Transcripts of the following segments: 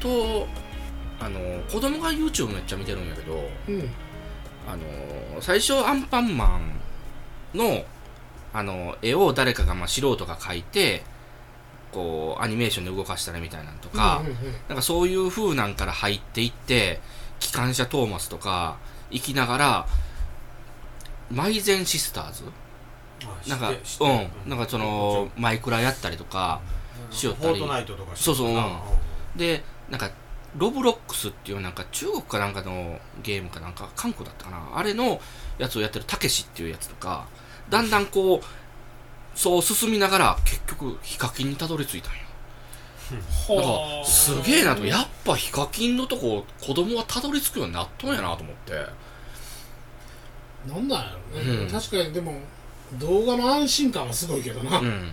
とあの子供が YouTube めっちゃ見てるんやけどうん。あの最初アンパンマンのあの絵を誰かが、まあ、素人が描いてこうアニメーションで動かしたらみたいなのとか、うんうんうんなんかそういう風なんから入っていって機関車トーマスとか行きながらマイゼンシスターズ？なんかうん。なんかそのマイクラやったりとかしよったり。フォートナイトとかそうそううん。あでなんかロブロックスっていうなんか中国かなんかのゲームかなんか韓国だったかな。あれのやつをやってるたけしっていうやつとかだんだんこうそう進みながら結局ヒカキンにたどり着いたんよ。だからすげえなと。やっぱヒカキンのとこ子供はたどり着くようになっとんやなと思って。なんなんやろね、うん。確かにでも動画の安心感はすごいけどな、うん。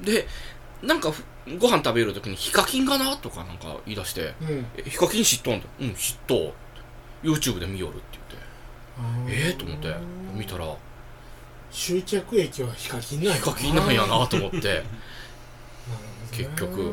でなんかふご飯食べるときにヒカキンかなとかなんか言い出してうん。えヒカキン知っとんだうん知っとう YouTube で見よるって言って。ええと思って。見たら終着駅はヒカキンなんやヒカキンなんやなと思って。結局。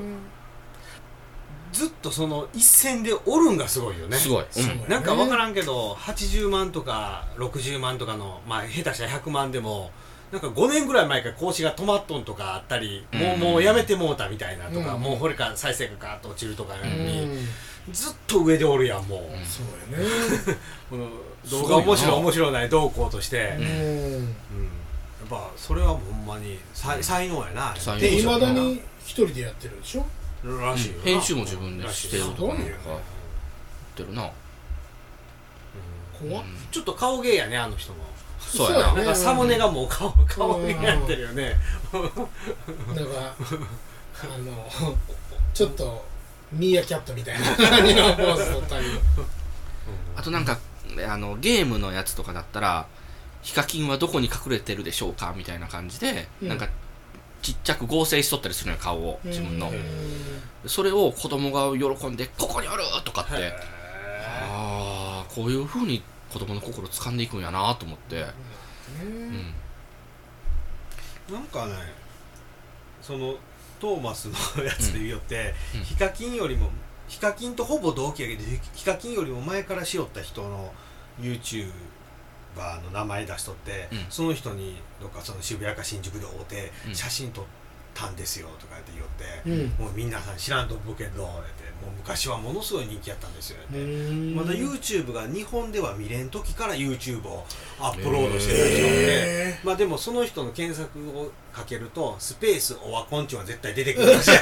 ずっとその一線でおるんがすごいよね。すごい、すごいうんなんか分からんけど80万とか60万とかのまあ下手したら100万でもなんか5年ぐらい前から講師が止まっとんとかあったり、もううん。もうやめてもうたみたいなとか、うん。もうこれから再生がガーッと落ちるとかやのうん。に、ずっと上でおるやんもう、んそうやね。この動画面白い面白ないどうこうとして、うん。うん。やっぱそれはほんまに才才能やな。才能。でいまだに一人でやってるでしょ？らしい編集も自分でしてるとかってるな。怖っ。ちょっと顔芸やねあの人もそうやな。なんかサムネがもう顔顔芸やってるよね。なん。かあのちょっとミーアキャットみたいな感じのポーズ取ったりあとなんかあのゲームのやつとかだったらヒカキンはどこに隠れてるでしょうかみたいな感じで、うん。なんかちっちゃく合成しとったりするのよ顔を自分の、うん。それを子供が喜んで「ここにある!」とかって。へああこういうふうに子供の心掴んでいくんやなと思って、ねうん、ーなんかねそのトーマスのやつで言おって、うん。うん。ヒカキンよりもヒカキンとほぼ同期やけどヒヒカキンよりも前からしよった人の YouTuber の名前出しとって、うん。その人にどっかその渋谷か新宿で会うて、うん。写真撮ったんですよとかって言って、うんもうみんなさん知らんと思うけどってもう昔はものすごい人気やったんですよって、まだ YouTube が日本では見れん時から YouTube をアップロードしてた人で、へまあでもその人の検索をかけるとスペースオワコンチは絶対出てくるんですよ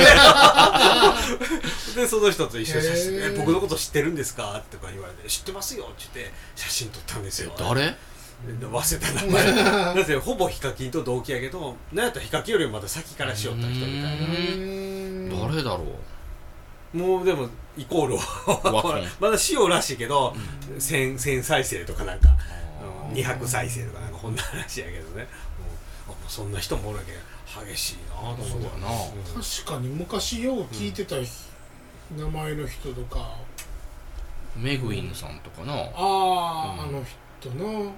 でその人と一緒に写真僕のこと知ってるんですか?」とか言われて「知ってますよ」って言って写真撮ったんですよ誰忘れた名前だってほぼヒカキンと同期やけどなんやったらヒカキンよりもまだ先からしよった人みたいな。ー誰だろう？もうでもイコール。ワコンまだしようらしいけど、1000 1000再生とかなんか。うん。200再生とかなんかこんな話やけどね、うそんな人もおるわけ。激しいなと思って。そうやな。うん確かに昔よう聞いてた名前の人とか。メグインさんとかな。ああ、うん。あの人なうん、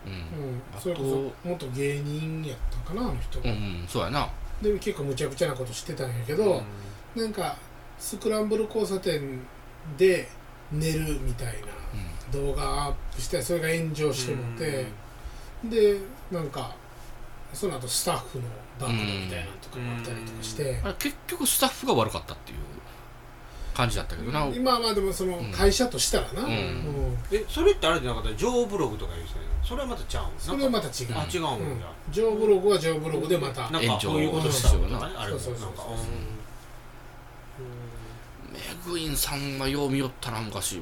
あとそれこそ元芸人やったんかなあの人が、うん、うん、そうやな。でも結構むちゃくちゃなことしてたんやけど、なんかスクランブル交差点で寝るみたいな動画アップしてそれが炎上してもて、でなんかその後スタッフの暴露みたいなのとかもあったりとかして、結局スタッフが悪かったっていう感じだったけどな、今はまあでもそのうん。会社としたらな、うん。うん。えそれってあれじゃなかった？ジョーブログとか言うてたよそれはまたちゃうんそれはまた違う、あ違うんや、うん。ジョーブログはジョーブログでまた、なんか炎上そういうことしたとかねうんあれもそうそうそう。なんかメグインさんがよう見よったな昔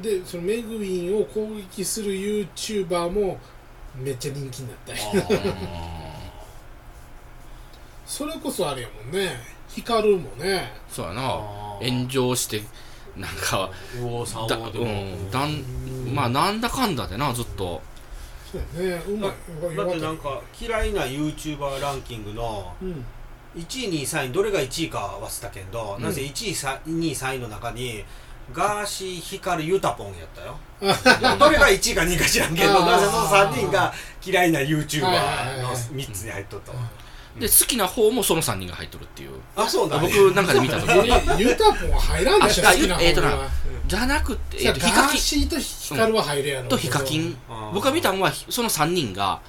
でそのメグウィンを攻撃する YouTuber もめっちゃ人気になったりそれこそあれやもんね。ヒカルもね。そうやな。炎上してなんか右往左だ,、往でも。うん、だんまあなんだかんだでなずっと。そうやね。うまいだってなんか嫌いな YouTuber ランキングのうん。1位2位3位どれが1位か忘れたけど、うん。なぜ1位2位3位の中にガーシーヒカルユタポンやったよ。どれが1位か2位か知らんけどあー。なぜその3人が嫌いな YouTuber はいはいはいのはい。3つに入っとったわで好きな方もその3人が入っとるっていう。あそうだね僕なんかで見た時に。ユタポンは入らんでしょあ好きな方えーとなはじゃなくて、えーとヒカキン。ガーシーとヒカルは入るやろとヒカキン。僕が見たのはその3人が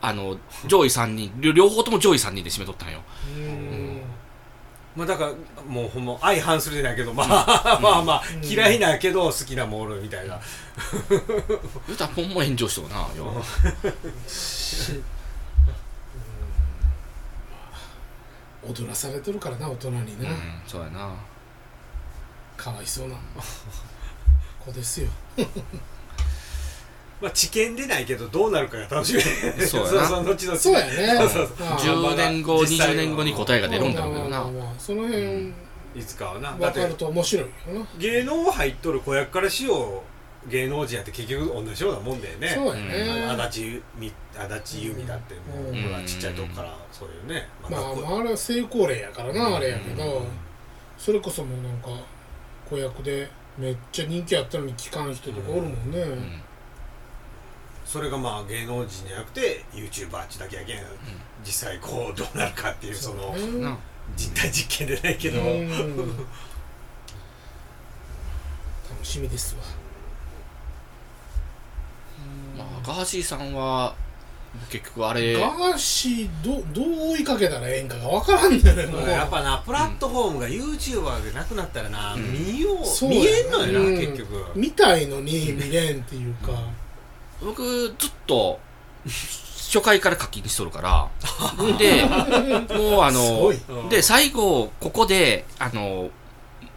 あの上位3人両両方とも上位3人で締めとったんよ。うん。まあだからもうほんま相反するじゃないけどまあ、まあまあうん。嫌いなけど好きなもおるみたいな、言うたらポンも炎上しとるなよ 踊らされてるからな大人にうんな、そうやな。かわいそうな 子ですよ。まあ知見でないけどどうなるかが楽しみ。そうやな。そう後々そうやね。そうそうああ10年後実際は20年後に答えが出るんだろうけどな。その辺いつかはな。分かてると面白い芸能入っとる子役からしよう芸能人やって結局同じようなもんだよね。そうやね、足立足立由美だってもう、うん。ほらちっちゃいとこからそういうね、まあ、まああれは成功例やからな、あれやけど、うん。それこそもうなんか子役でめっちゃ人気あったのに聞かん人とかおるもんね、うん。それがまあ芸能人じゃなくて YouTuber っちだけやけん、実際こうどうなるかっていうその実体実験でないけど、うん。楽しみですわ。まあガーシーさんは結局あれガーシーどどう追いかけたらええんかが分からんだよ。ね。もう。やっぱなプラットフォームが YouTuber でなくなったらな、うん。見ようそう見えんのよな、うん。結局。見たいのに見れんっていうか、僕ずっと初回から課金しとるから。でもうあの すごい。うんで最後ここであの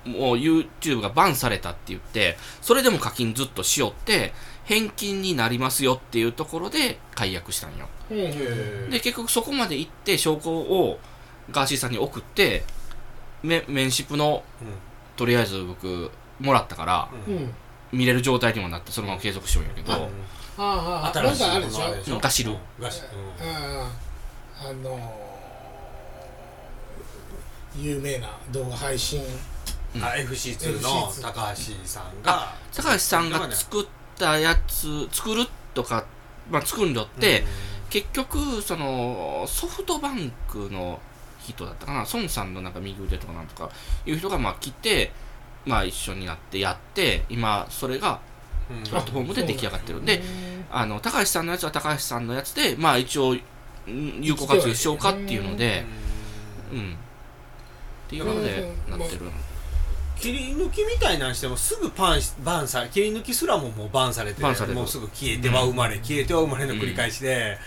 もう YouTube がバンされたって言ってそれでも課金ずっとしよって返金になりますよっていうところで解約したんよ。うんうんで結局そこまで行って証拠をガーシーさんに送ってめメンシップのとりあえず僕もらったからうん。うん見れる状態にもなってそのまま継続しようんやけど、ああああ新しいあるでしょ？ものあるでしょ？ガシル。うん。ガシル。あのー有名な動画配信。うん。あ FC2 の FC2 高橋さんが高橋さんが作ったやつ作るとか、まあ、作るんだって、結局そのソフトバンクの人だったかな孫さんのなんか右腕とかなんとかいう人がまあ来て、まあ、一緒になってやって今それがうん。プラットフォームで出来上がってるんであの高橋さんのやつは高橋さんのやつでまあ一応うん有効活用しようかっていうので、うん、っていうのでうんなってる。切り抜きみたいなんしてもすぐパンしバンされ切り抜きすらももうバンされてバンされる。もうすぐ消えては生まれ、消えては生まれの繰り返しで、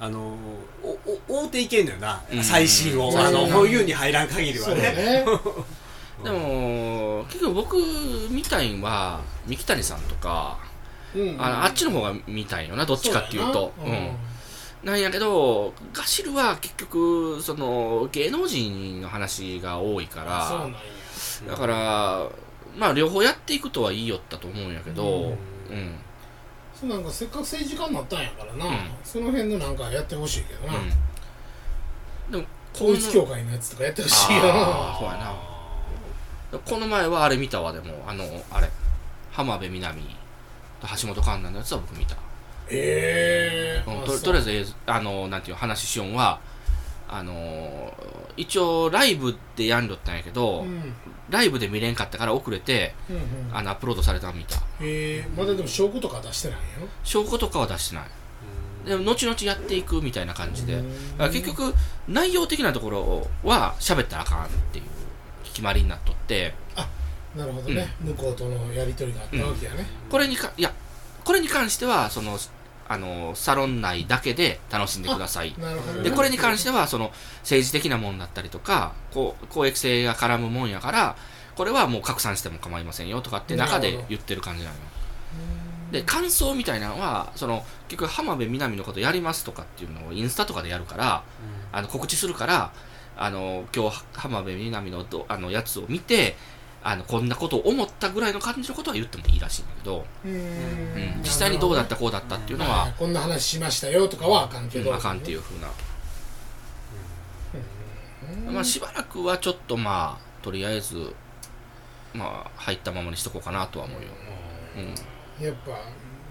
あのおお追うていけんのよな、うん。最新を、うんあのう。んこういうに入らん限りはそうだね。ねでも結局僕みたいんは三木谷さんとかうん。あのあっちの方が見たいよなどっちかっていうと。そうやな。うん。なんやけどガシルは結局その芸能人の話が多いからそうなんやだからまあ両方やっていくとは言いよったと思うんやけどうん。うん。そうなんかせっかく政治家になったんやからな、うん。その辺のなんかやってほしいけどな、うん。でも統一教会のやつとかやってほしいよあーそうやな。この前はあれ見たわでも。あのあれ。浜辺美波と橋本環奈のやつは僕見た。ええうんととりあえずえーあのなんていう話しよんはあのー一応ライブでやんどったんやけど、うん。ライブで見れんかったから遅れてうんうん。あのアップロードされたの見たええ。まだでも証拠とか出してないよ証拠とかは出してない。でも後々やっていくみたいな感じで。結局内容的なところは喋ったらあかんっていう決まりになっとって。なるほどね、向こうとのやり取りがあったわけやね、これにかいやこれに関してはそのあのサロン内だけで楽しんでください。でこれに関してはその政治的なもんだったりとかこう公益性が絡むもんやからこれはもう拡散しても構いませんよとかって中で言ってる感じなのよ。で感想みたいなのはその結局浜辺美波のことやりますとかっていうのをインスタとかでやるからあの告知するからあの今日浜辺美波のどあのやつを見てあのこんなことを思ったぐらいの感じのことは言ってもいいらしいんだけど、うー。んうん、実際にどうだったこうだったっていうのまあは、こんな話しましたよとかはあかんけど、うんあかんっていうふうなうん。まあ、しばらくはちょっとまあとりあえずまあ入ったままにしとこうかなとは思うよ、うん、やっぱ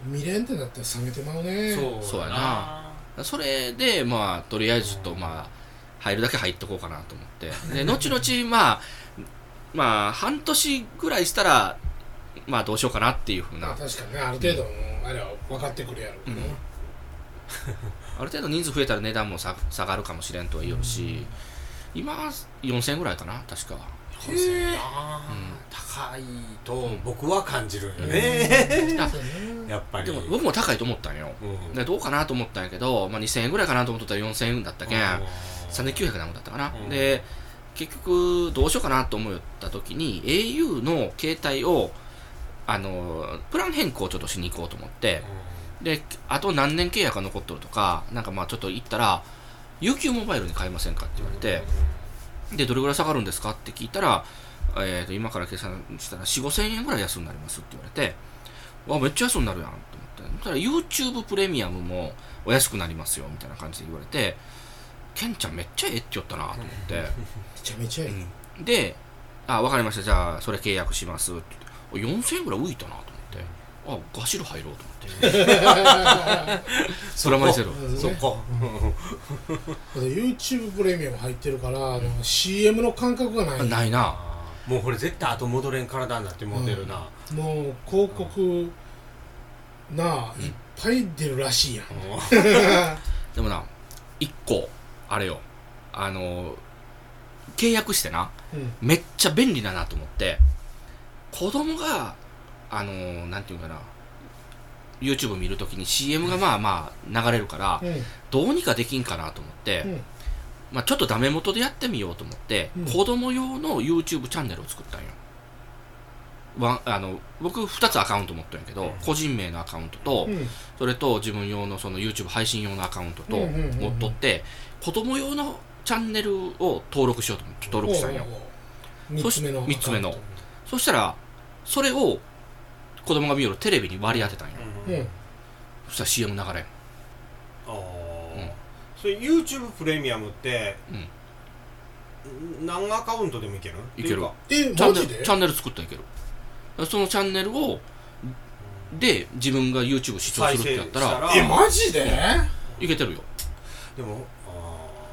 見れんってなったら冷めてまうね。そうそうやなそれでまあとりあえずちょっとまあ入るだけ入っとこうかなと思って。で 後々まあまあ半年ぐらいしたらまあどうしようかなっていうふうな。まあ確かにねある程度のあれは分かってくるやろうね、ある程度人数増えたら値段もさ下がるかもしれんとは言うし、今4000円ぐらいかな確か。4000円高いと僕は感じるよね、やっぱり。でも僕も高いと思ったんよ。うん。でどうかなと思ったんやけど、まあ、2000円ぐらいかなと思ったら4000円だったけん。うん3900何ぼだったかな、うん。で結局どうしようかなと思った時に au の携帯をあのプラン変更をちょっとしに行こうと思ってであと何年契約が残っとるとかなんかまあちょっと行ったら UQ モバイルに変えませんかって言われて、でどれぐらい下がるんですかって聞いたら、えー、と今から計算したら4 5千円ぐらい安になりますって言われてわめっちゃ安になるやんと思って。たら YouTube プレミアムもお安くなりますよみたいな感じで言われてケンちゃんめっちゃええって言ったなと思って、めちゃめちゃいい、であ分かりました。じゃあそれ契約しますって言って。4000円ぐらい浮いたなと思って。あガシル入ろうと思って。プラマイゼロ。うんそっか、YouTube プレミアム入ってるから、なんか CM の感覚がない。ないな。もうこれ絶対後戻れん体になってモデルな、もう広告なあ、いっぱい出るらしいやん、でもな1個あれよ。あの契約してなうん。めっちゃ便利だなと思って子供があのなんていうかな YouTube 見るときに CM がまあまあ流れるからうん。どうにかできんかなと思って、うん。まあ、ちょっとダメ元でやってみようと思って、うん。子供用の YouTube チャンネルを作ったんよワンあの僕2つアカウント持ってるんやけど、うん。個人名のアカウントと、うん。それと自分用のその YouTube 配信用のアカウントと持っとって子供用のチャンネルを登録しようと思って登録したんよ。そし三つ目の。そしたらそれを子供が見よるテレビに割り当てたんよ、うん。そしたら CM 流れん。ああ、うん。それ YouTube プレミアムって、うん。何アカウントでもいける？いける。っていうか。えチャンネルチャンネル作ったらいけるそのチャンネルをで自分が YouTube 視聴するってやったらえマジで？いけてるよ。でもあ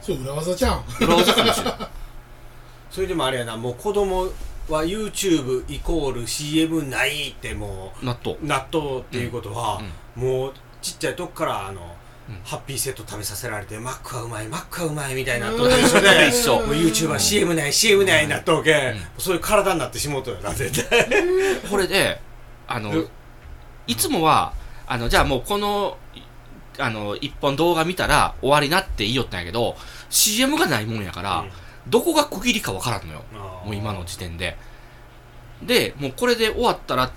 ー。それ裏技じゃん。裏技かもしれん。それでもあれやなもう子供は YouTube イコール CM ないっても納豆。う納豆っていうことは、もうちっちゃいとこからあの、うんハッピーセット食べさせられてマックはうまいマックはうまいみたいな納豆と一緒で一緒。もう YouTube は CM ない CM ない納豆け、うん。そういう体になってしもうとよな絶対。これであのうん。いつもはあのじゃあもうこのいあの一本動画見たら終わりなって言いよったんやけど CM がないもんやから、どこが区切りかわからんのよ。もう今の時点で。でもうこれで終わったらっ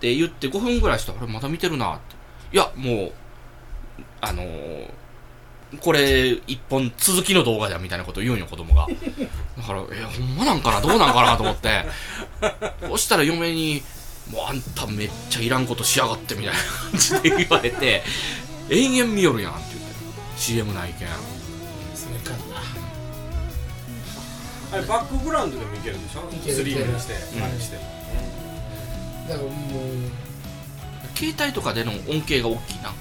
て言って5分ぐらいしたら俺まだ見てるなって。いやもうあのーこれ一本続きの動画だみたいなこと言うんよ子供が。だからえほんまなんかなどうなんかなと思って。そしたら嫁に「もうあんためっちゃいらんことしやがって」みたいな感じで言われて「延々見よるやん」って言って。CM ないけんそれかな。あれバックグラウンドでもいけるんでしょ？いけるスリームにして、うんあれしてだからもう携帯とかでの恩恵が大きいな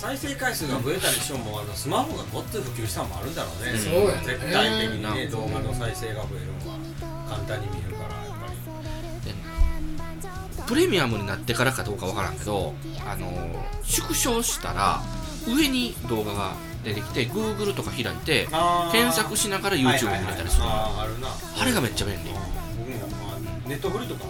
再生回数が増えたりしてもあのスマホがごっつい普及したのもあるんだろうね、うんそうやね。絶対的にねうん。動画の再生が増えるのは簡単に見えるからやっぱり。プレミアムになってからかどうかわからんけどあの縮小したら上に動画が出てきて Google とか開いて検索しながら YouTube に入れたりする。のあれがめっちゃ便利。僕もまあネットフリとか